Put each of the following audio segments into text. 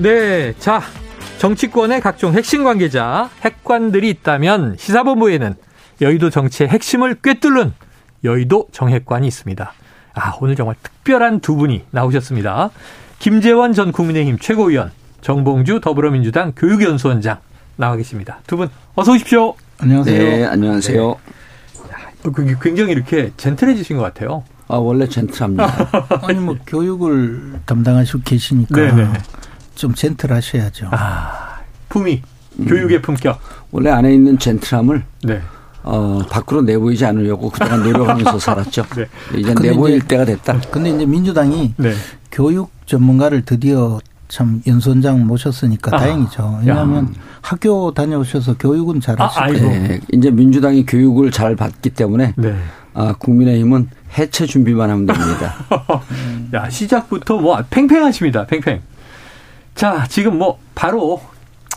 네, 자 정치권의 각종 핵심 관계자, 핵관들이 있다면 시사본부에는 여의도 정치의 핵심을 꿰뚫는 여의도 정핵관이 있습니다. 아, 오늘 정말 특별한 두 분이 나오셨습니다. 김재원 전 국민의힘 최고위원, 정봉주 더불어민주당 교육연수원장 나와 계십니다. 두 분 어서 오십시오. 안녕하세요. 네, 안녕하세요. 네. 그 굉장히 이렇게 젠틀해지신 것 같아요. 아, 원래 젠틀합니다. 아니, 뭐, 교육을 담당하시고 계시니까. 네네. 좀 젠틀하셔야죠. 아, 품위, 음. 교육의 품격. 원래 안에 있는 젠틀함을 네. 어, 밖으로 내보이지 않으려고 그동안 노력하면서 살았죠. 네. 이제 내보일 이제, 때가 됐다. 근데 이제 민주당이 네. 교육 전문가를 드디어 참 연수원장 모셨으니까 아, 다행이죠. 왜냐하면 야. 학교 다녀오셔서 교육은 잘하시고. 아, 네. 이제 민주당이 교육을 잘 받기 때문에 네. 아, 국민의힘은 해체 준비만 하면 됩니다. 야 시작부터 뭐 팽팽하십니다. 팽팽. 자, 지금 뭐 바로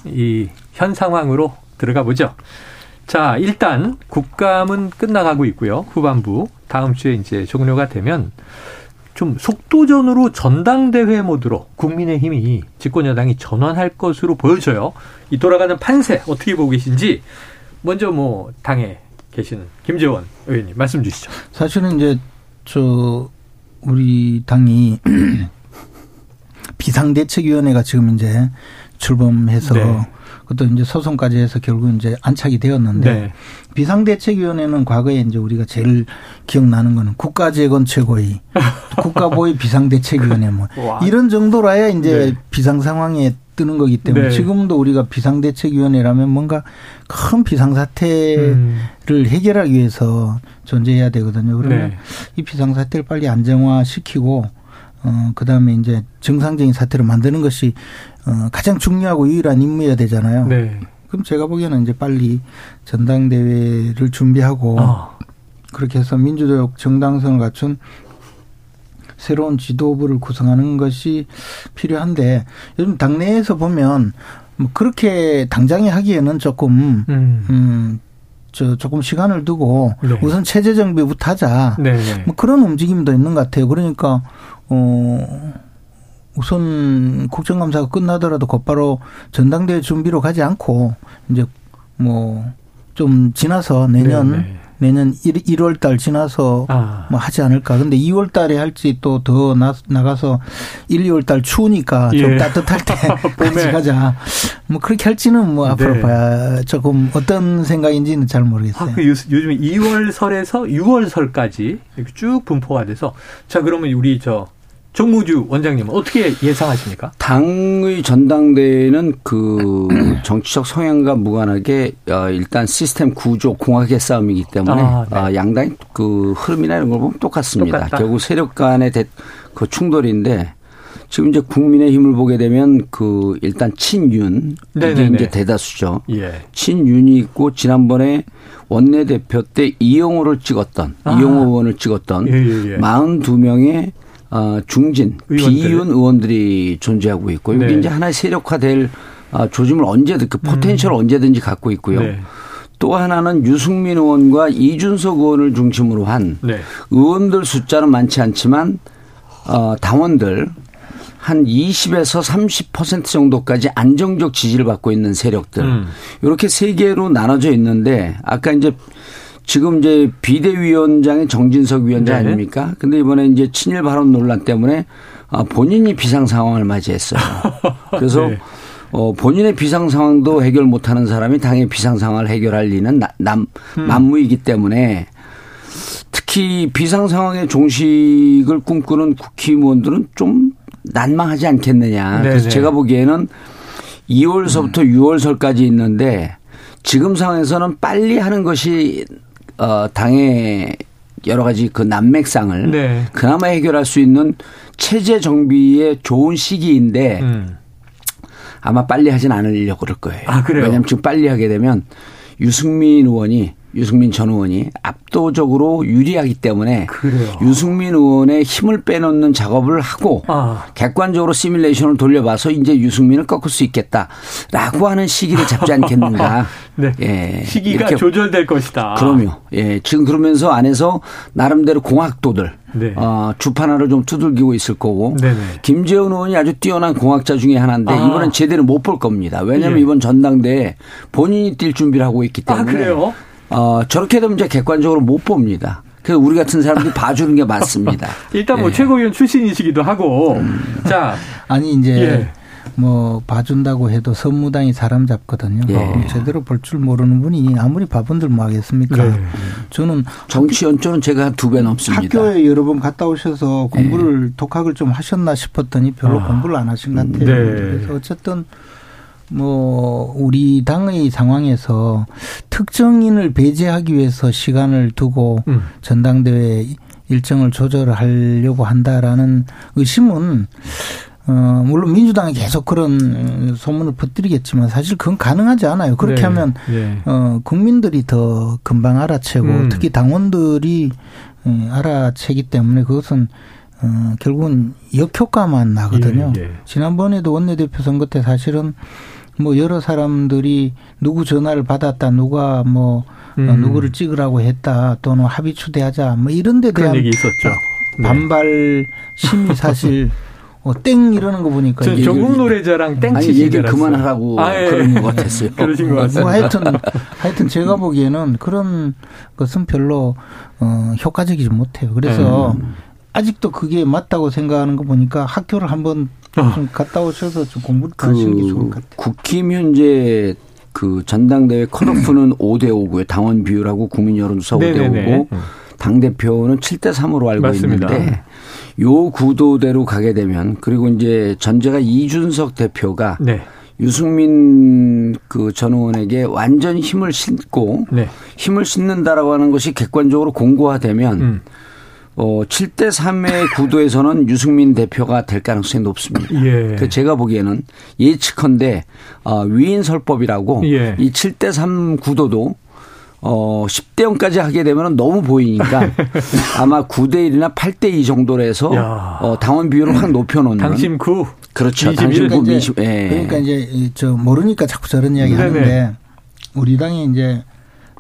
이 현 상황으로 들어가 보죠. 자, 일단 국감은 끝나가고 있고요. 후반부 다음 주에 이제 종료가 되면 좀 속도전으로 전당대회 모드로 국민의힘이 집권 여당이 전환할 것으로 보여져요. 이 돌아가는 판세 어떻게 보고 계신지 먼저 뭐 당에 계시는 김재원 의원님 말씀 주시죠. 사실은 이제 저 우리 당이 비상대책위원회가 지금 이제 출범해서 네. 그것도 이제 소송까지 해서 결국 이제 안착이 되었는데 네. 비상대책위원회는 과거에 이제 우리가 제일 기억나는 거는 국가재건 최고위, 국가보위 비상대책위원회 뭐 이런 정도라야 이제 네. 비상 상황에 뜨는 거기 때문에 네. 지금도 우리가 비상대책위원회라면 뭔가 큰 비상사태를 음. 해결하기 위해서 존재해야 되거든요. 그러면 네. 이 비상사태를 빨리 안정화시키고 어, 그 다음에 이제 정상적인 사태로 만드는 것이 어, 가장 중요하고 유일한 임무여야 되잖아요. 네. 그럼 제가 보기에는 이제 빨리 전당대회를 준비하고 어. 그렇게 해서 민주적 정당성을 갖춘 새로운 지도부를 구성하는 것이 필요한데 요즘 당내에서 보면 뭐 그렇게 당장에 하기에는 조금 음, 음 저 조금 시간을 두고 네. 우선 체제 정비부터 하자. 네, 네. 뭐 그런 움직임도 있는 것 같아요. 그러니까 어, 우선 국정감사가 끝나더라도 곧바로 전당대회 준비로 가지 않고 이제 뭐 좀 지나서 내년 네네. 네. 내년 1, 월달 지나서 아. 뭐 하지 않을까. 근데 2월 달에 할지 또 더 나가서 1, 2월 달 추우니까 예. 좀 따뜻할 때 같이 가자. 뭐 그렇게 할지는 뭐 앞으로 네. 봐야 조금 어떤 생각인지는 잘 모르겠어요. 아, 그 요 즘 2월 설에서 6월 설까지 이렇게 쭉 분포가 돼서 자 그러면 우리 저 정무주 원장님은 어떻게 예상하십니까? 당의 전당대회는 그 정치적 성향과 무관하게 어, 일단 시스템 구조 공학의 싸움이기 때문에 아, 네. 어, 양당의 그 흐름이나 이런 걸 보면 똑같습니다. 똑같다. 결국 세력 간의 그 충돌인데 지금 이제 국민의힘을 보게 되면 그 일단 친윤 네네네. 이게 이제 대다수죠. 예. 친윤이 있고 지난번에 원내대표 때 이용호를 찍었던 아. 이용호 의원을 찍었던 예, 예, 예. 42명의 어, 중진 의원들. 비윤 의원들이 존재하고 있고 네. 이제 하나의 세력화될 어, 조짐을 언제든 그 potential 음. 언제든지 갖고 있고요. 네. 또 하나는 유승민 의원과 이준석 의원을 중심으로 한 네. 의원들 숫자는 많지 않지만 어, 당원들 한 20에서 30% 정도까지 안정적 지지를 받고 있는 세력들. 음. 이렇게 세 개로 나눠져 있는데 아까 이제 지금 이제 비대위원장의 정진석 위원장 네. 아닙니까? 근데 이번에 이제 친일 발언 논란 때문에 아, 본인이 비상 상황을 맞이했어요. 그래서 네. 어, 본인의 비상 상황도 해결 못하는 사람이 당의 비상 상황을 해결할 리는 남 음. 만무이기 때문에 특히 비상 상황의 종식을 꿈꾸는 국회의원들은 좀 난망하지 않겠느냐. 네네. 그래서 제가 보기에는 2월서부터 음. 6월설까지 있는데 지금 상황에서는 빨리 하는 것이 어, 당의 여러 가지 그 난맥상을 네. 그나마 해결할 수 있는 체제 정비의 좋은 시기인데 음. 아마 빨리 하진 않으려고 그럴 거예요. 아, 그래요? 왜냐하면 지금 빨리 하게 되면 유승민 의원이 유승민 전 의원이 압도적으로 유리하기 때문에 그래요. 유승민 의원의 힘을 빼놓는 작업을 하고 아. 객관적으로 시뮬레이션을 돌려봐서 이제 유승민을 꺾을 수 있겠다라고 하는 시기를 잡지 않겠는가. 네. 예. 시기가 조절될 것이다. 그럼요. 예. 지금 그러면서 안에서 나름대로 공학도들 네. 어, 주판 하나를 좀 두들기고 있을 거고 네네. 김재원 의원이 아주 뛰어난 공학자 중에 하나인데 아. 이번엔 제대로 못 볼 겁니다. 왜냐하면 예. 이번 전당대에 본인이 뛸 준비를 하고 있기 때문에. 아, 그래요? 어, 저렇게 되면 이제 객관적으로 못 봅니다. 그래서 우리 같은 사람들이 봐주는 게 맞습니다. 일단 뭐 예. 최고위원 출신이시기도 하고. 음. 자. 아니, 이제. 예. 뭐 봐준다고 해도 선무당이 사람 잡거든요. 예. 제대로 볼 줄 모르는 분이 아무리 바본들 뭐 하겠습니까? 네. 저는 정치 연조는 제가 두 배 넘습니다. 학교에 여러 번 갔다 오셔서 공부를 예. 독학을 좀 하셨나 싶었더니 별로 아. 공부를 안 하신 것 같아요. 네. 그래서 어쨌든 뭐 우리 당의 상황에서 특정인을 배제하기 위해서 시간을 두고 음. 전당대회 일정을 조절하려고 한다라는 의심은 어, 물론 민주당이 계속 그런 소문을 퍼뜨리겠지만 사실 그건 가능하지 않아요. 그렇게 네. 하면 네. 어, 국민들이 더 금방 알아채고 음. 특히 당원들이 예, 알아채기 때문에 그것은 어, 결국은 역효과만 나거든요. 예, 예. 지난번에도 원내대표 선거 때 사실은 뭐 여러 사람들이 누구 전화를 받았다, 누가 뭐 어, 음. 누구를 찍으라고 했다, 또는 합의 추대하자, 뭐 이런 데 대한 얘기 있었죠. 네. 반발 심이 사실 어, 땡 이러는 거 보니까 저 조국 노래자랑 땡 치시 얘기 그만하라고 아, 예. 그런 것 같았어요. 그러신 것 같습니다. 뭐 하여튼 하여튼 제가 보기에는 그런 것은 별로 어, 효과적이지 못해요. 그래서 음. 아직도 그게 맞다고 생각하는 거 보니까 학교를 한번 어. 좀 갔다 오셔서 좀 공부를 그 하시는 게 좋을 것 같아요. 국힘 현재 그 전당대회 컷오프는 5대 5고요. 당원 비율하고 국민 여론조사 5대 5고 당 대표는 7대 3으로 알고 맞습니다. 있는데 요 구도대로 가게 되면 그리고 이제 전제가 이준석 대표가 네. 유승민 그 전 의원에게 완전 힘을 싣고 네. 힘을 싣는다라고 하는 것이 객관적으로 공고화되면 음. 어, 7대 3의 구도에서는 유승민 대표가 될 가능성이 높습니다. 예. 그 제가 보기에는 예측컨대 어, 위인설법이라고 예. 이 7대 3 구도도 어, 10대 0까지 하게 되면 너무 보이니까 아마 9대 1이나 8대 2 정도로 해서 어, 당원 비율을 확 높여놓는. 당심 9. 그렇죠. 당심 9, 그러니까 이제, 예. 그러니까 이제 저 모르니까 자꾸 저런 이야기 네네. 하는데 우리 당이 이제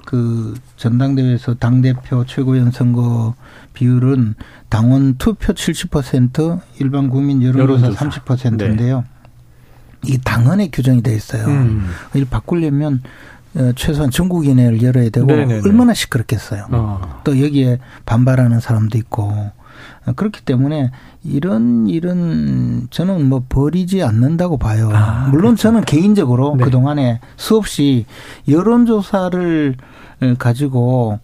그 전당대회에서 당대표 최고위원 선거 비율은 당원 투표 70% 일반 국민 여론조사, 여론조사. 30%인데요. 네. 이 당헌에 규정이 돼 있어요. 음. 이걸 바꾸려면 어, 최소한 전국인회를 열어야 되고 네네네. 얼마나 시끄럽겠어요. 어. 또 여기에 반발하는 사람도 있고 어, 그렇기 때문에 이런 이런 저는 뭐 버리지 않는다고 봐요. 아, 물론 그렇죠. 저는 개인적으로 네. 그 동안에 수없이 여론조사를 가지고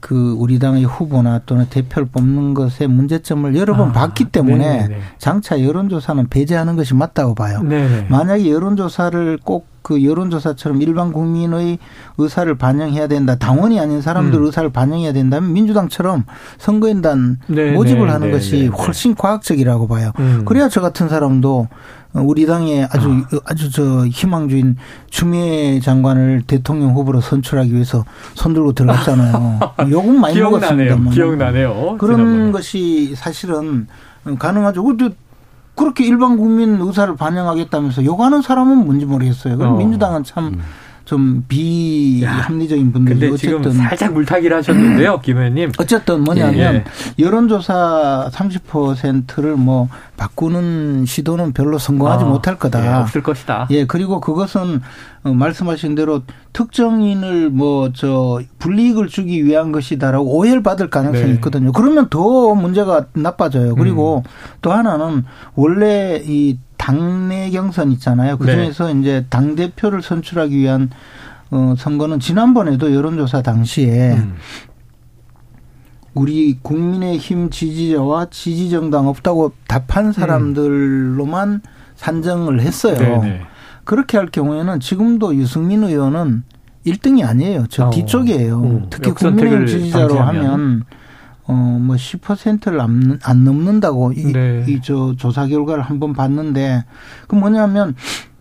그 우리 당의 후보나 또는 대표를 뽑는 것에 문제점을 여러 번 아, 봤기 때문에 네네. 장차 여론조사는 배제하는 것이 맞다고 봐요. 네네. 만약에 여론조사를 꼭그 여론조사처럼 일반 국민의 의사를 반영해야 된다. 당원이 아닌 사람들 음. 의사를 반영해야 된다면 민주당처럼 선거인단 네네. 모집을 하는 것이 훨씬 과학적이라고 봐요. 음. 그래야 저 같은 사람도 우리 당의 아주 아. 아주 저 희망주인 추미애 장관을 대통령 후보로 선출하기 위해서 손들고 들어갔잖아요. 요금 많이 기억나네요. 먹었습니다. 기억나네요. 그런 지난번에. 것이 사실은 가능하죠. 그렇게 일반 국민 의사를 반영하겠다면서 요구하는 사람은 뭔지 모르겠어요. 그럼 어. 민주당은 참 음. 좀 비합리적인 분들이 근데 어쨌든 지금 살짝 물타기를 하셨는데요, 김 의원님. 어쨌든 뭐냐면 예, 예. 여론조사 30%를 뭐 바꾸는 시도는 별로 성공하지 어, 못할 거다. 예, 없을 것이다. 예, 그리고 그것은 어, 말씀하신 대로 특정인을 뭐 저 불이익을 주기 위한 것이다라고 오해를 받을 가능성이 네. 있거든요. 그러면 더 문제가 나빠져요. 그리고 음. 또 하나는 원래 이 당내 경선 있잖아요. 그 네. 중에서 네. 이제 당 대표를 선출하기 위한 어 선거는 지난번에도 여론조사 당시에 음. 우리 국민의힘 지지자와 지지정당 없다고 답한 사람들로만 음. 산정을 했어요. 네네. 네. 그렇게 할 경우에는 지금도 유승민 의원은 1등이 아니에요. 저 어. 뒤쪽이에요. 음. 특히 국민의힘 지지자로 하면 어뭐 10%를 안, 안 넘는다고 네. 이저 조사 결과를 한번 봤는데 그 뭐냐면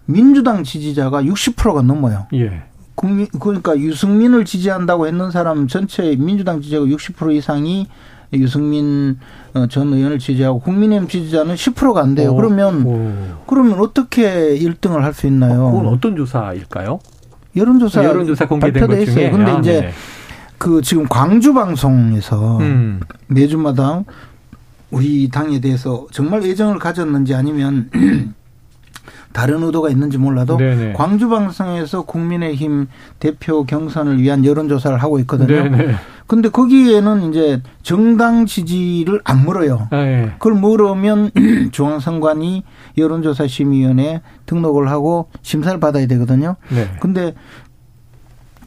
민주당 지지자가 60%가 넘어요. 예. 국민 그러니까 유승민을 지지한다고 했는 사람 전체 민주당 지지자가 60% 이상이 유승민 어, 전 의원을 지지하고 국민의힘 지지자는 10%가 안 돼요. 오, 그러면 오. 그러면 어떻게 1등을 할 수 있나요? 그건 어떤 조사일까요? 여론조사 여론조사 공개된 것 있어요. 근데 아, 이제 네네. 그 지금 광주 방송에서 음. 매주마다 우리 당에 대해서 정말 애정을 가졌는지 아니면 다른 의도가 있는지 몰라도 네네. 광주 방송에서 국민의힘 대표 경선을 위한 여론조사를 하고 있거든요. 네네. 근데 거기에는 이제 정당 지지를 안 물어요. 네. 그걸 물으면 중앙선관위 여론조사 심의위원회 등록을 하고 심사를 받아야 되거든요. 네. 근데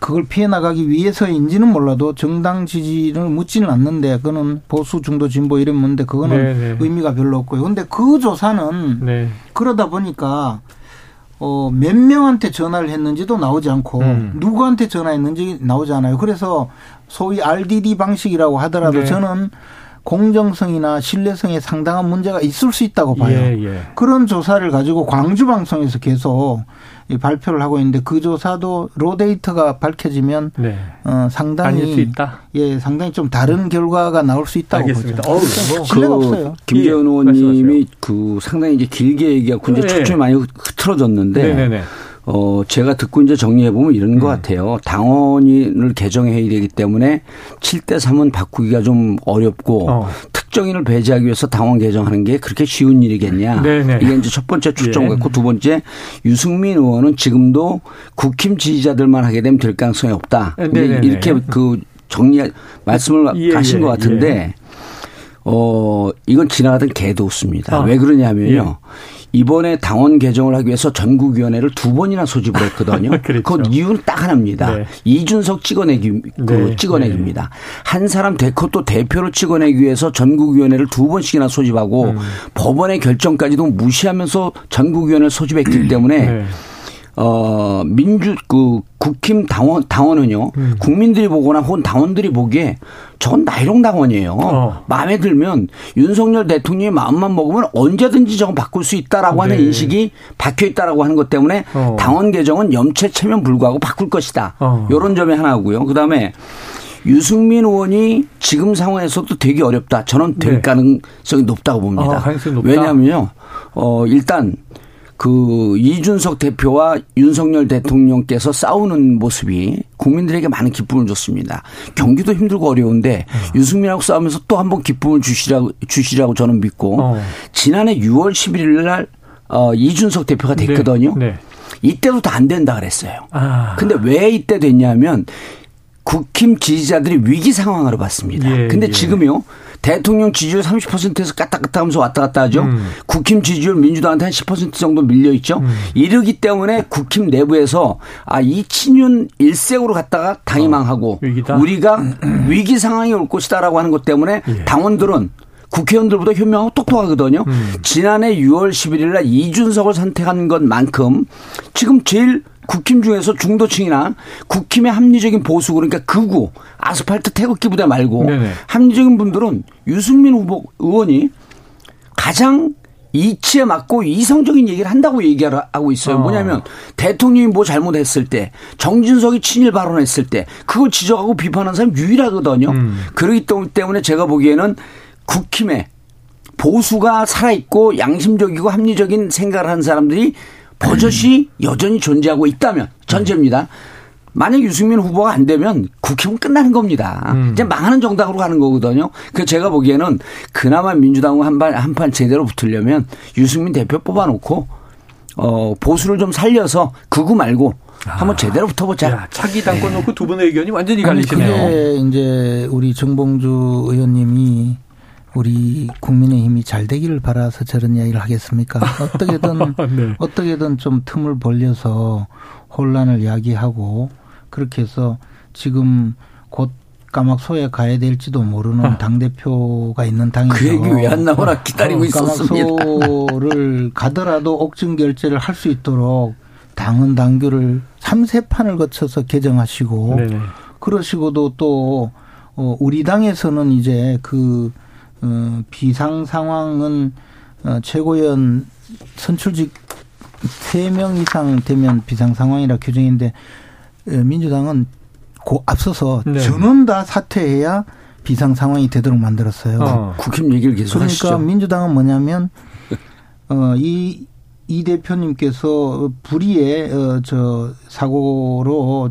그걸 피해 나가기 위해서인지는 몰라도 정당 지지를 묻지는 않는데 그거는 보수 중도 진보 이런 문데 그거는 네네. 네. 의미가 별로 없고요. 근데 그 조사는 네. 그러다 보니까 어, 몇 명한테 전화를 했는지도 나오지 않고 음. 누구한테 전화했는지 나오지 않아요. 그래서 소위 RDD 방식이라고 하더라도 네. 저는 공정성이나 신뢰성에 상당한 문제가 있을 수 있다고 봐요. 예, 예. 그런 조사를 가지고 광주 방송에서 계속 발표를 하고 있는데 그 조사도 로 데이터가 밝혀지면 네. 어, 상당히 예 상당히 좀 다른 결과가 나올 수 있다고 알겠습니다. 보죠. 어, 신뢰가 그 없어요. 김재원 예, 의원님이 그 상당히 이제 길게 얘기하고 이제 네. 초점이 많이 흐트러졌는데. 네, 네, 네. 어, 제가 듣고 이제 정리해보면 이런 음. 것 같아요. 당원인을 개정해야 되기 때문에 7대 3은 바꾸기가 좀 어렵고 어. 특정인을 배제하기 위해서 당원 개정하는 게 그렇게 쉬운 일이겠냐. 네네. 이게 이제 첫 번째 추정 같고 예. 두 번째 유승민 의원은 지금도 국힘 지지자들만 하게 되면 될 가능성이 없다. 네네네. 이렇게 그 정리 말씀을 예, 하신 예, 것 같은데 예. 어, 이건 지나가던 개도 없습니다. 아. 왜 그러냐면요. 예. 이번에 당원 개정을 하기 위해서 전국위원회를 두 번이나 소집을 했거든요. 그렇죠. 그 이유는 딱 하나입니다. 네. 이준석 찍어내기, 그 네. 찍어내기입니다. 네. 한 사람 대코 또 대표로 찍어내기 위해서 전국위원회를 두 번씩이나 소집하고 음. 법원의 결정까지도 무시하면서 전국위원회를 소집했기 때문에 네. 어, 민주, 그, 국힘 당원, 당원은요, 음. 국민들이 보거나 혹은 당원들이 보기에 저건 나이롱 당원이에요. 어. 마음에 들면 윤석열 대통령이 마음만 먹으면 언제든지 저건 바꿀 수 있다라고 네. 하는 인식이 박혀 있다라고 하는 것 때문에 어. 당원 개정은 염체 체면 불구하고 바꿀 것이다. 어. 요런 점이 하나고요. 그 다음에 유승민 의원이 지금 상황에서도 되게 어렵다. 저는 될 네. 가능성이 높다고 봅니다. 아, 왜냐하면요, 어, 일단 그 이준석 대표와 윤석열 대통령께서 싸우는 모습이 국민들에게 많은 기쁨을 줬습니다. 경기도 힘들고 어려운데 어. 유승민하고 싸우면서 또 한 번 기쁨을 주시라고 주시라고 저는 믿고 어. 지난해 6월 11일 날 어, 이준석 대표가 네. 됐거든요. 네. 네. 이때도 다 안 된다 그랬어요. 아. 근데 왜 이때 됐냐면 국힘 지지자들이 위기 상황으로 봤습니다. 예, 근데 예. 지금요. 대통령 지지율 30%에서 까딱까딱 하면서 왔다 갔다 하죠. 음. 국힘 지지율 민주당한테 한 10% 정도 밀려 있죠. 음. 이러기 때문에 국힘 내부에서 아, 이 친윤 일색으로 갔다가 당이 어. 망하고 위기다. 우리가 위기 상황이 올 것이다라고 하는 것 때문에 예. 당원들은 국회의원들보다 현명하고 똑똑하거든요. 음. 지난해 6월 11일 날 이준석을 선택한 것만큼 지금 제일 국힘 중에서 중도층이나 국힘의 합리적인 보수 그러니까 극우 아스팔트 태극기 부대 말고 네네. 합리적인 분들은 유승민 후보 의원이 가장 이치에 맞고 이성적인 얘기를 한다고 얘기하고 있어요. 어. 뭐냐면 대통령이 뭐 잘못했을 때 정진석이 친일 발언했을 때 그걸 지적하고 비판하는 사람 유일하거든요. 음. 그렇기 때문에 제가 보기에는 국힘에 보수가 살아있고 양심적이고 합리적인 생각을 하는 사람들이 버젓이 여전히 존재하고 있다면 전제입니다. 만약 유승민 후보가 안 되면 국힘은 끝나는 겁니다. 음. 이제 망하는 정당으로 가는 거거든요. 그 제가 보기에는 그나마 민주당과 한판 한판 제대로 붙으려면 유승민 대표 뽑아놓고 어 보수를 좀 살려서 그구 말고 한번 아. 제대로 붙어보자. 야, 차기 당권 놓고 두 분의 의견이 완전히 갈리시네요. 그게 이제 우리 정봉주 의원님이 우리 국민의힘이 잘 되기를 바라서 저런 이야기를 하겠습니까? 어떻게든 네. 어떻게든 좀 틈을 벌려서 혼란을 야기하고 그렇게 해서 지금 곧 까막소에 가야 될지도 모르는 아. 당 대표가 있는 당이죠. 그 얘기 왜 안 나오나 기다리고 어, 있었습니다. 까막소를 가더라도 옥중 결제를 할 수 있도록 당은 당규를 3세 판을 거쳐서 개정하시고 네네. 그러시고도 또 어, 우리 당에서는 이제 그, 어, 비상 상황은 어, 최고위원 선출직 3명 이상 되면 비상 상황이라 규정인데 어, 민주당은 고 앞서서 네. 전원 다 사퇴해야 비상 상황이 되도록 만들었어요. 어. 국힘 얘기를 계속 그러니까 하시죠. 민주당은 뭐냐면 어이 이 대표님께서 불의의 어저 사고로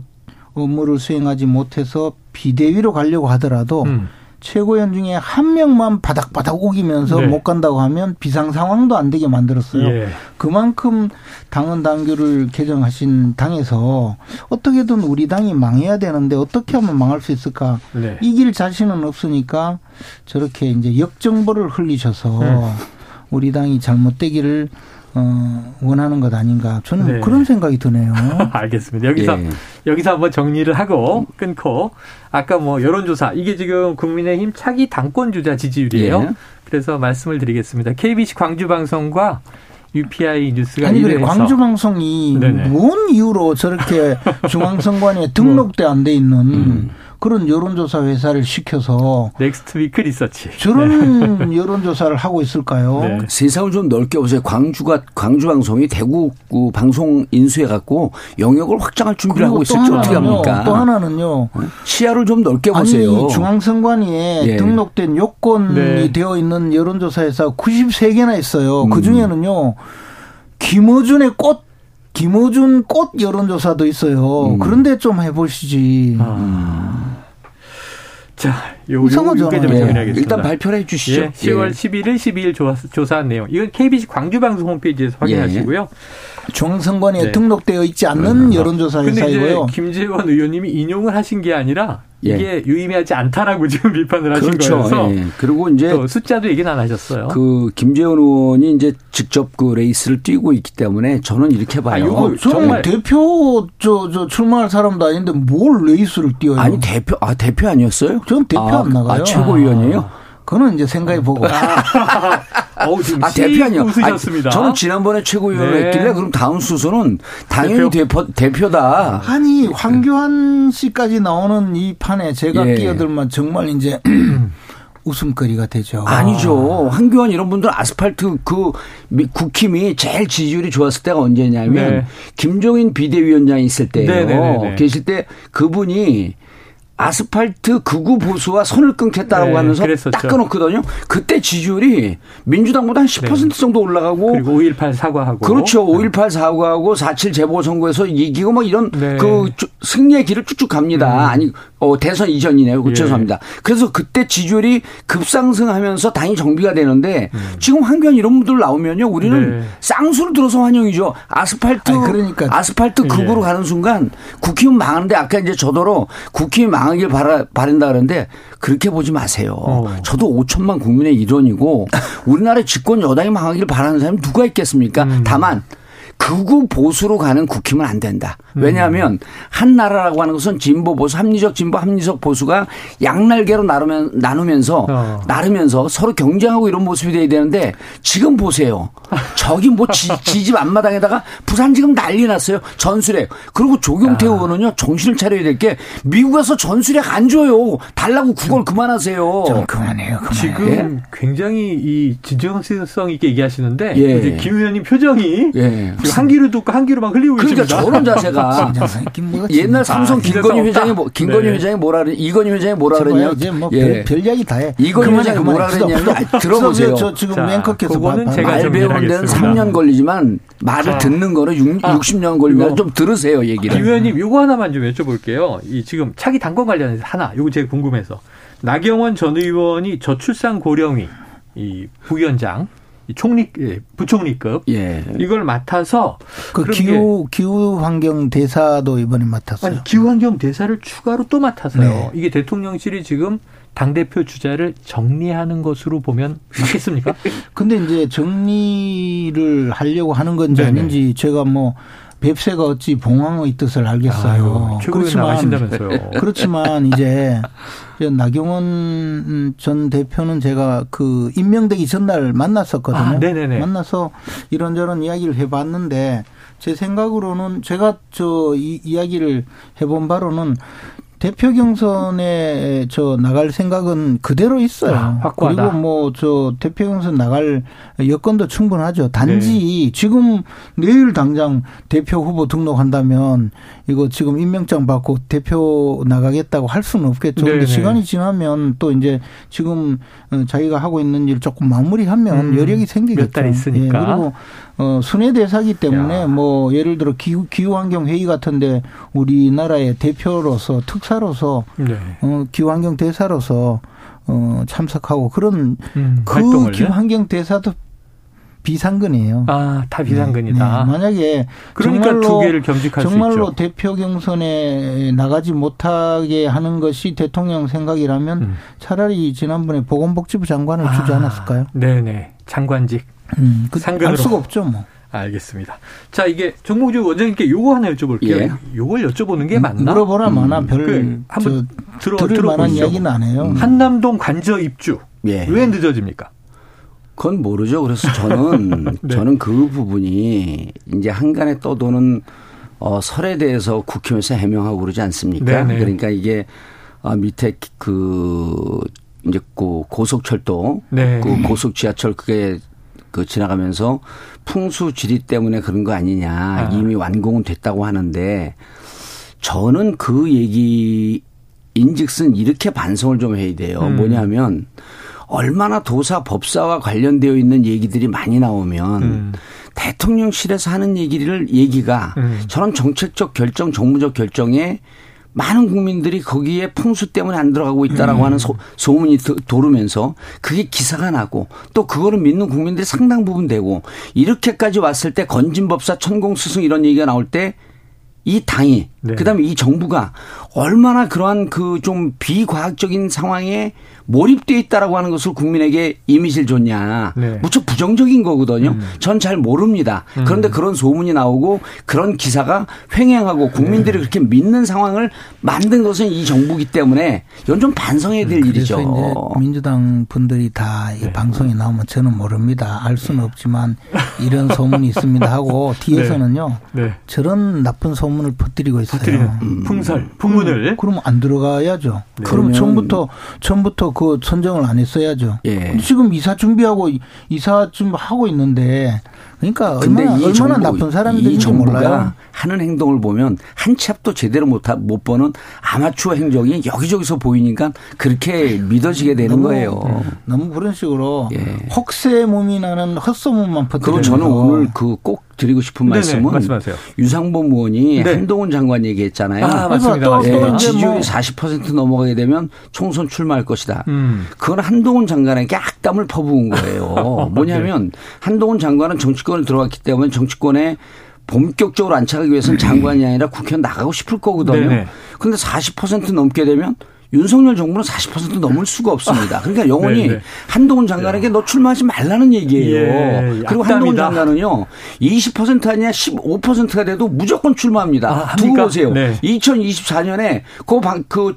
업무를 수행하지 못해서 비대위로 가려고 하더라도 음. 최고위원 중에 한 명만 바닥바닥 우기면서 네. 못 간다고 하면 비상 상황도 안 되게 만들었어요. 예. 그만큼 당헌 당규를 개정하신 당에서 어떻게든 우리 당이 망해야 되는데 어떻게 하면 망할 수 있을까? 네. 이길 자신은 없으니까 저렇게 이제 역정보를 흘리셔서 음. 우리 당이 잘못되기를 어, 원하는 것 아닌가. 저는 네. 그런 생각이 드네요. 알겠습니다. 여기서, 예. 여기서 한번 정리를 하고 끊고, 아까 뭐 여론조사, 이게 지금 국민의힘 차기 당권주자 지지율이에요. 예. 그래서 말씀을 드리겠습니다. KBC 광주방송과 UPI 뉴스가 아니 그래 광주 방송이 뭔 이유로 저렇게 중앙선관위에 등록돼 안 돼 있는 음. 그런 여론조사 회사를 시켜서 Next Week Research 저런 네. 여론조사를 하고 있을까요? 네. 세상을 좀 넓게 보세요. 광주가 광주 방송이 대구 그 방송 인수해 갖고 영역을 확장할 준비를 하고 있을지 어떻게 합니까? 또 하나는요. 시야를 좀 넓게 보세요. 아니, 중앙선관위에 예. 등록된 요건이 네. 되어 있는 여론조사 회사 93개나 있어요. 그 음. 중에는요. 김어준의 꽃 김호준 꽃 여론조사도 있어요. 음. 그런데 좀 해보시지. 아. 자, 요, 이상하죠. 좀 예. 일단 발표를 해 주시죠. 예, 10월 예. 11일, 12일 조사, 한 내용. 이건 KBC 광주방송 홈페이지에서 확인하시고요. 예. 중앙선관위에 네. 등록되어 있지 않는 여론조사 회사이고요. 김재원 의원님이 인용을 하신 게 아니라 예. 이게 유의미하지 않다라고 지금 비판을 하신 그렇죠. 거여서 예. 그리고 이제 또 숫자도 얘기는 안 하셨어요. 그 김재원 의원이 이제 직접 그 레이스를 뛰고 있기 때문에 저는 이렇게 봐요. 아, 정말 대표 저, 저 출마할 사람도 아닌데 뭘 레이스를 뛰어요? 아니 대표 아 대표 아니었어요? 전 대표 아, 안 나가요. 아, 최고위원이에요? 아. 그거는 이제 생각해 보고. 아, 어우, 지금 아, 대표 아니요. 웃으셨습니다. 저는 지난번에 최고위원을 네. 했길래 그럼 다음 수순은 당연히 대표, 대표 다 아니, 황교안 씨까지 나오는 이 판에 제가 예. 끼어들면 정말 이제 웃음거리가 되죠. 아니죠. 황교안 이런 분들 아스팔트 그 국힘이 제일 지지율이 좋았을 때가 언제냐면 네. 김종인 비대위원장이 있을 때예요. 네네네네. 계실 때 그분이 아스팔트 극우 보수와 선을 끊겠다라고 네, 하면서 그랬었죠. 딱 끊었거든요. 그때 지지율이 민주당보다 한 10% 네. 정도 올라가고 그리고 5.18 사과하고 그렇죠. 5.18 사과하고 4.7 재보선거에서 이기고 뭐 이런 네. 그 승리의 길을 쭉쭉 갑니다. 음. 아니 어, 대선 이전이네요. 그 예. 죄송합니다. 그래서 그때 지지율이 급상승하면서 당이 정비가 되는데 음. 지금 황교안 이런 분들 나오면요. 우리는 네. 쌍수를 들어서 환영이죠. 아스팔트 아니, 그러니까 아스팔트 극으로 예. 가는 순간 국힘은 망하는데 아까 이제 저더러 국힘이 망하길 바라, 바란다 그러는데 그렇게 보지 마세요. 어. 저도 5천만 국민의 일원이고 우리나라 집권 여당이 망하길 바라는 사람이 누가 있겠습니까? 음. 다만 극우 보수로 가는 국힘은 안 된다. 왜냐하면 음. 한 나라라고 하는 것은 진보 보수, 합리적 진보, 합리적 보수가 양날개로 나누면, 나누면서 어. 나르면서 서로 경쟁하고 이런 모습이 돼야 되는데 지금 보세요. 저기 뭐 지, 집 앞마당에다가 부산 지금 난리 났어요. 전술핵. 그리고 조경태 아. 의원은요 정신을 차려야 될 게 미국에서 전술핵 안 줘요. 달라고 그걸 그만하세요. 좀 그만해요. 그만해. 지금 예? 굉장히 이 진정성 있게 얘기하시는데 예. 김 의원님 표정이 예. 한기로 듣고 한기로만 흘리고 그러니까 계십니다. 저런 자세가 옛날 삼성 아, 김건희 회장이 뭐, 김건희 네. 회장이 뭐라 그래 이건희 회장이 뭐라 그러냐 이제 뭐 예. 별, 이야기 다 해. 이건희 회장이 뭐라 그랬냐면 들어보세요. 저 지금 앵커께서 말 배우는 데는 3년 걸리지만 말을 자. 듣는 거는 6, 아, 60년 걸리면 좀 들으세요 얘기를. 김 의원님 이거 하나만 좀 여쭤볼게요. 이 지금 차기 당권 관련해서 하나 이거 제가 궁금해서 나경원 전 의원이 저출산 고령이 이 부위원장 총리 예, 부총리급 예. 이걸 맡아서 그 기후 기후 환경 대사도 이번에 맡았어요. 아니, 기후 환경 대사를 추가로 또 맡아서요. 네. 이게 대통령실이 지금 당 대표 주자를 정리하는 것으로 보면 맞겠습니까? 근데 이제 정리를 하려고 하는 건지 네네. 아닌지 제가 뭐 뱁새가 어찌 봉황의 뜻을 알겠어요. 아유, 그렇지만 그렇지만 이제 나경원 전 대표는 제가 그 임명되기 전날 만났었거든요. 아. 만나서 이런저런 이야기를 해봤는데 제 생각으로는 제가 저 이, 이야기를 해본 바로는 대표 경선에 저 나갈 생각은 그대로 있어요. 아, 그리고 뭐 저 대표 경선 나갈 여건도 충분하죠. 단지 네. 지금 내일 당장 대표 후보 등록한다면 이거 지금 임명장 받고 대표 나가겠다고 할 수는 없겠죠. 네, 근데 네. 시간이 지나면 또 이제 지금 어, 자기가 하고 있는 일 조금 마무리하면 음, 여력이 생기겠죠. 몇달 있으니까. 예, 그리고 어 순회 대사기 때문에 야. 뭐 예를 들어 기후 기후 환경 회의 같은데 우리나라의 대표로서 특 사로서 네. 어 기후 환경 대사로서 어 참석하고 그런 음, 그 기후 환경 대사도 비상근이에요. 아, 다 비상근이다. 네, 네. 만약에 그러니까 정말로, 두 개를 겸직할 정말로 대표 경선에 나가지 못하게 하는 것이 대통령 생각이라면 음. 차라리 지난번에 보건복지부 장관을 아, 주지 않았을까요? 네네. 장관직. 음, 그, 상근으로. 알 수가 없죠, 뭐. 알겠습니다. 자, 이게 정몽주 원장님께 요거 하나 여쭤볼게요. 예. 요걸 여쭤보는 게 맞나? 물어보라 마나 음. 별 그, 한번 들어 들을 만한 이야기는 안 해요. 음. 한남동 관저 입주 예. 왜 늦어집니까? 그건 모르죠. 그래서 저는 네. 저는 그 부분이 이제 한간에 떠도는 어, 설에 대해서 국회에서 해명하고 그러지 않습니까? 네네. 네. 그러니까 이게 아, 밑에 그 이제 그 고속철도, 네. 그 고속 지하철 그게 그 지나가면서 풍수 지리 때문에 그런 거 아니냐. 아. 이미 완공은 됐다고 하는데 저는 그 얘기 인즉슨 이렇게 반성을 좀 해야 돼요. 음. 뭐냐면 얼마나 도사 법사와 관련되어 있는 얘기들이 많이 나오면 음. 대통령실에서 하는 얘기를 얘기가 음. 저런 정책적 결정, 정무적 결정에 많은 국민들이 거기에 풍수 때문에 안 들어가고 있다라고 음. 하는 소, 소문이 도르면서 그게 기사가 나고 또 그거를 믿는 국민들이 상당 부분 되고 이렇게까지 왔을 때 건진법사 천공스승 이런 얘기가 나올 때 이 당이 네. 그다음에 이 정부가 얼마나 그러한 그 좀 비과학적인 상황에 몰입돼 있다라고 하는 것을 국민에게 이미지를 줬냐. 네. 무척 부정적인 거거든요. 음. 전잘 모릅니다. 음. 그런데 그런 소문이 나오고 그런 기사가 횡행하고 국민들이 네. 그렇게 믿는 상황을 만든 것은 이 정부기 때문에 이건 좀 반성해야 될 일이죠. 이제 민주당 분들이 다이 네. 방송에 나오면 저는 모릅니다. 알 수는 없지만 이런 소문이 있습니다 하고 뒤에서는요. 네. 네. 저런 나쁜 소문 을 퍼뜨리고 있어요. 음. 풍설, 풍문을. 그럼 안 들어가야죠. 네. 그럼 처음부터 처음부터 그 선정을 안 했어야죠. 예. 지금 이사 준비하고 이사 좀 하고 있는데 그러니까 얼마나 얼마나 정부, 나쁜 사람들인지 몰라요. 하는 행동을 보면 한 치 앞도 제대로 못, 못 보는 아마추어 행정이 여기저기서 보이니까 그렇게 믿어지게 되는 너무, 거예요. 너무 그런 식으로 예. 혹세 몸이 나는 헛소문만 퍼뜨리는 그리고 저는 오늘 그꼭 드리고 싶은 네네, 말씀은 말씀하세요. 유상범 의원이 네. 한동훈 장관 얘기했잖아요. 아, 맞습니다. 예, 뭐 지지율이 40% 넘어가게 되면 총선 출마할 것이다. 음. 그건 한동훈 장관에게 악담을 퍼부은 거예요. 뭐냐면 네. 한동훈 장관은 정치권에 들어왔기 때문에 정치권에 본격적으로 안착하기 위해서는 장관이 아니라 국회의원 나가고 싶을 거거든요. 네네. 근데 40% 넘게 되면 윤석열 정부는 40% 넘을 수가 없습니다. 그러니까 영원히 네 네. 한동훈 장관에게 네. 너 출마하지 말라는 얘기예요. 예, 그리고 한동훈 장관은요 20% 아니야 15%가 돼도 무조건 출마합니다. 아, 두고 보세요. 네. 2024년에 그, 방, 그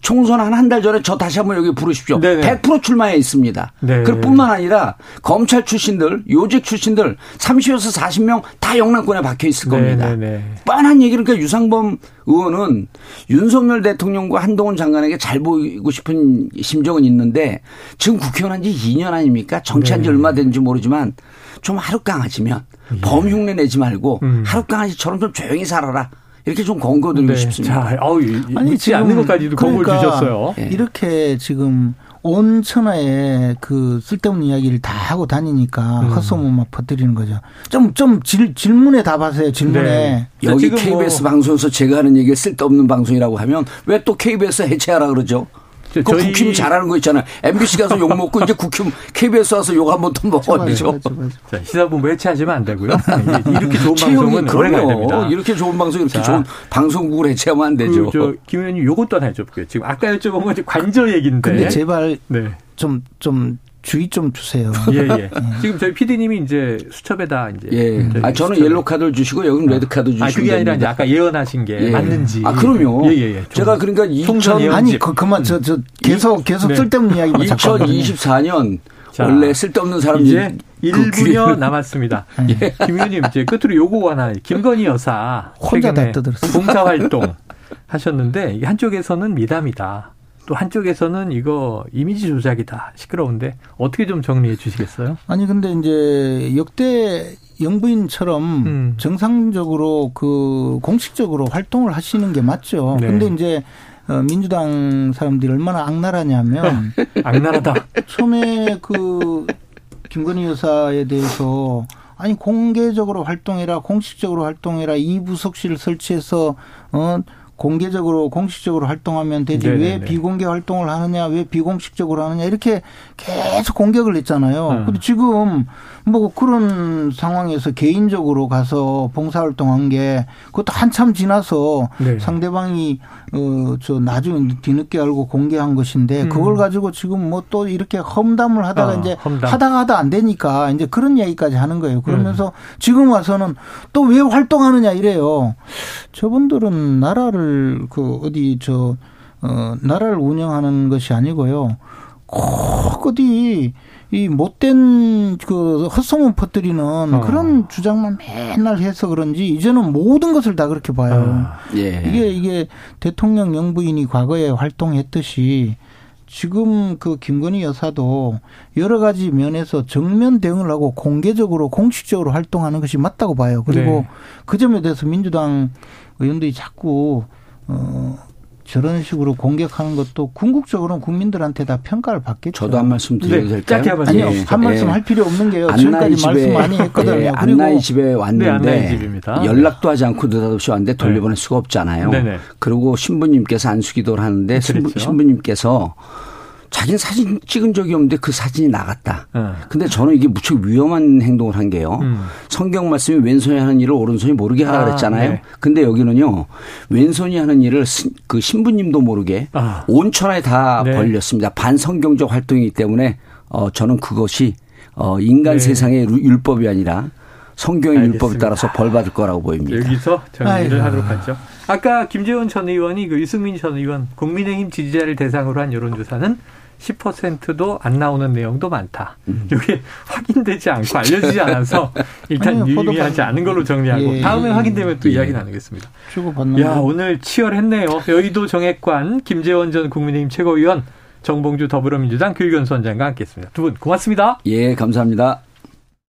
총선 한 한 달 전에 저 다시 한번 여기 부르십시오. 네네. 100% 출마해 있습니다. 네. 그뿐만 아니라 검찰 출신들, 요직 출신들 30에서 40명 다 영남권에 박혀 있을 겁니다. 네네네. 뻔한 얘기를 그러니까 유상범 의원은 윤석열 대통령과 한동훈 장관에게 잘 보이고 싶은 심정은 있는데 지금 국회의원 한 지 2년 아닙니까? 정치한 지 네. 얼마 된지 모르지만 좀 하루 강하지면 예. 범흉내 내지 말고 음. 하루 강아지처럼 좀 조용히 살아라. 이렇게 좀 권고드리고 네. 싶습니다. 자, 아우, 아니 지금 않는 것까지도 그러니까 권고를 주셨어요. 네. 이렇게 지금 온 천하에 그 쓸데없는 이야기를 다 하고 다니니까 음. 헛소문만 퍼뜨리는 거죠. 좀, 좀 질, 질문에 답하세요, 질문에. 네. 여기 KBS 뭐 방송에서 제가 하는 얘기가 쓸데없는 방송이라고 하면 왜 또 KBS 해체하라 그러죠? 그 국힘 잘하는 거 있잖아요. MBC 가서 욕 먹고 이제 국힘 KBS 와서 욕 한 번 더 먹어야죠. 시사본부 해체하시면 안 되고요. 이렇게 좋은 방송은 오래 가야 됩니다. 이렇게 좋은 방송 이렇게 자, 좋은 방송국을 해체하면 안 되죠. 그, 저, 김 의원님 요것도 하나 여쭤볼게요. 지금 아까 여쭤본 건 관저 얘기인데. 근데 제발 네. 좀, 좀 주의 좀 주세요. 예, 예. 네. 지금 저희 PD님이 이제 수첩에다 이제. 예. 아, 저는 옐로 카드를 주시고 여기는 레드 카드 주시고. 아, 그게 아니라 이제 아까 예언하신 게 예. 맞는지. 아, 그럼요. 예, 예, 예. 제가 그러니까 2000 아니, 그, 그만 저, 저 계속 계속 네. 쓸데없는 이야기 2024년 자, 원래 쓸데없는 사람 이제 1분여 그 남았습니다. 예. 김 의원님 이제 끝으로 요거 하나 김건희 여사 혼자 다 떠들었어요. 봉사 활동 하셨는데 한쪽에서는 미담이다. 또 한쪽에서는 이거 이미지 조작이다. 시끄러운데 어떻게 좀 정리해 주시겠어요? 아니 근데 이제 역대 영부인처럼 음. 정상적으로 그 공식적으로 활동을 하시는 게 맞죠. 네. 근데 이제 어, 민주당 사람들이 얼마나 악랄하냐면 악랄하다. 처음에 그 김건희 여사에 대해서 아니 공개적으로 활동해라 공식적으로 활동해라 이 부속실을 설치해서 어 공개적으로 공식적으로 활동하면 되지 네네네. 왜 비공개 활동을 하느냐 왜 비공식적으로 하느냐 이렇게 계속 공격을 했잖아요. 음. 근데 지금 뭐 그런 상황에서 개인적으로 가서 봉사활동한 게 그것도 한참 지나서 네. 상대방이 어저 나중에 뒤늦게 알고 공개한 것인데 음. 그걸 가지고 지금 뭐 또 이렇게 험담을 하다가 어, 이제 험담. 하다가 하다 안 되니까 이제 그런 얘기까지 하는 거예요. 그러면서 음. 지금 와서는 또 왜 활동하느냐 이래요. 저분들은 나라를 그 어디 저 어, 나라를 운영하는 것이 아니고요. 꼭 어디 이 못된 그 헛소문 퍼뜨리는 어. 그런 주장만 맨날 해서 그런지 이제는 모든 것을 다 그렇게 봐요. 어. 예. 이게 이게 대통령 영부인이 과거에 활동했듯이 지금 그 김건희 여사도 여러 가지 면에서 정면 대응을 하고 공개적으로 공식적으로 활동하는 것이 맞다고 봐요. 그리고 네. 그 점에 대해서 민주당 의원들이 자꾸 어, 저런 식으로 공격하는 것도 궁극적으로는 국민들한테 다 평가를 받겠죠. 저도 한 말씀 드려도 네, 될까요? 아니요, 예. 한 말씀 예. 할 필요 없는 게요. 지금까지 집에, 말씀 많이 했거든요. 예, 안나이 집에 왔는데 네, 연락도 하지 않고 느닷없이 왔는데 돌려보낼 네. 수가 없잖아요. 네네. 그리고 신부님께서 안수기도를 하는데 그렇죠. 신부님께서 자기는 사진 찍은 적이 없는데 그 사진이 나갔다. 네. 근데 저는 이게 무척 위험한 행동을 한 게요. 음. 성경 말씀이 왼손이 하는 일을 오른손이 모르게 하라 아, 그랬잖아요. 네. 근데 여기는요. 왼손이 하는 일을 그 신부님도 모르게 아. 온천에 다 네. 벌렸습니다. 반성경적 활동이기 때문에 어 저는 그것이 어 인간 네. 세상의 율법이 아니라 성경의 알겠습니다. 율법에 따라서 벌 받을 거라고 보입니다. 여기서 정리를 아이고. 하도록 하죠. 아까 김재원 전 의원이 그 유승민 전 의원 국민의힘 지지자를 대상으로 한 여론조사는 10%도 안 나오는 내용도 많다. 음. 이게 확인되지 않고 알려지지 않아서 일단 아니요, 유의하지 않은 걸로 정리하고 예, 다음에 예, 확인되면 또 예. 이야기 나누겠습니다. 야 오늘 치열했네요. 여의도 정액관 김재원 전 국민의힘 최고위원 정봉주 더불어민주당 교육연수원장과 함께했습니다. 두 분 고맙습니다. 예 감사합니다.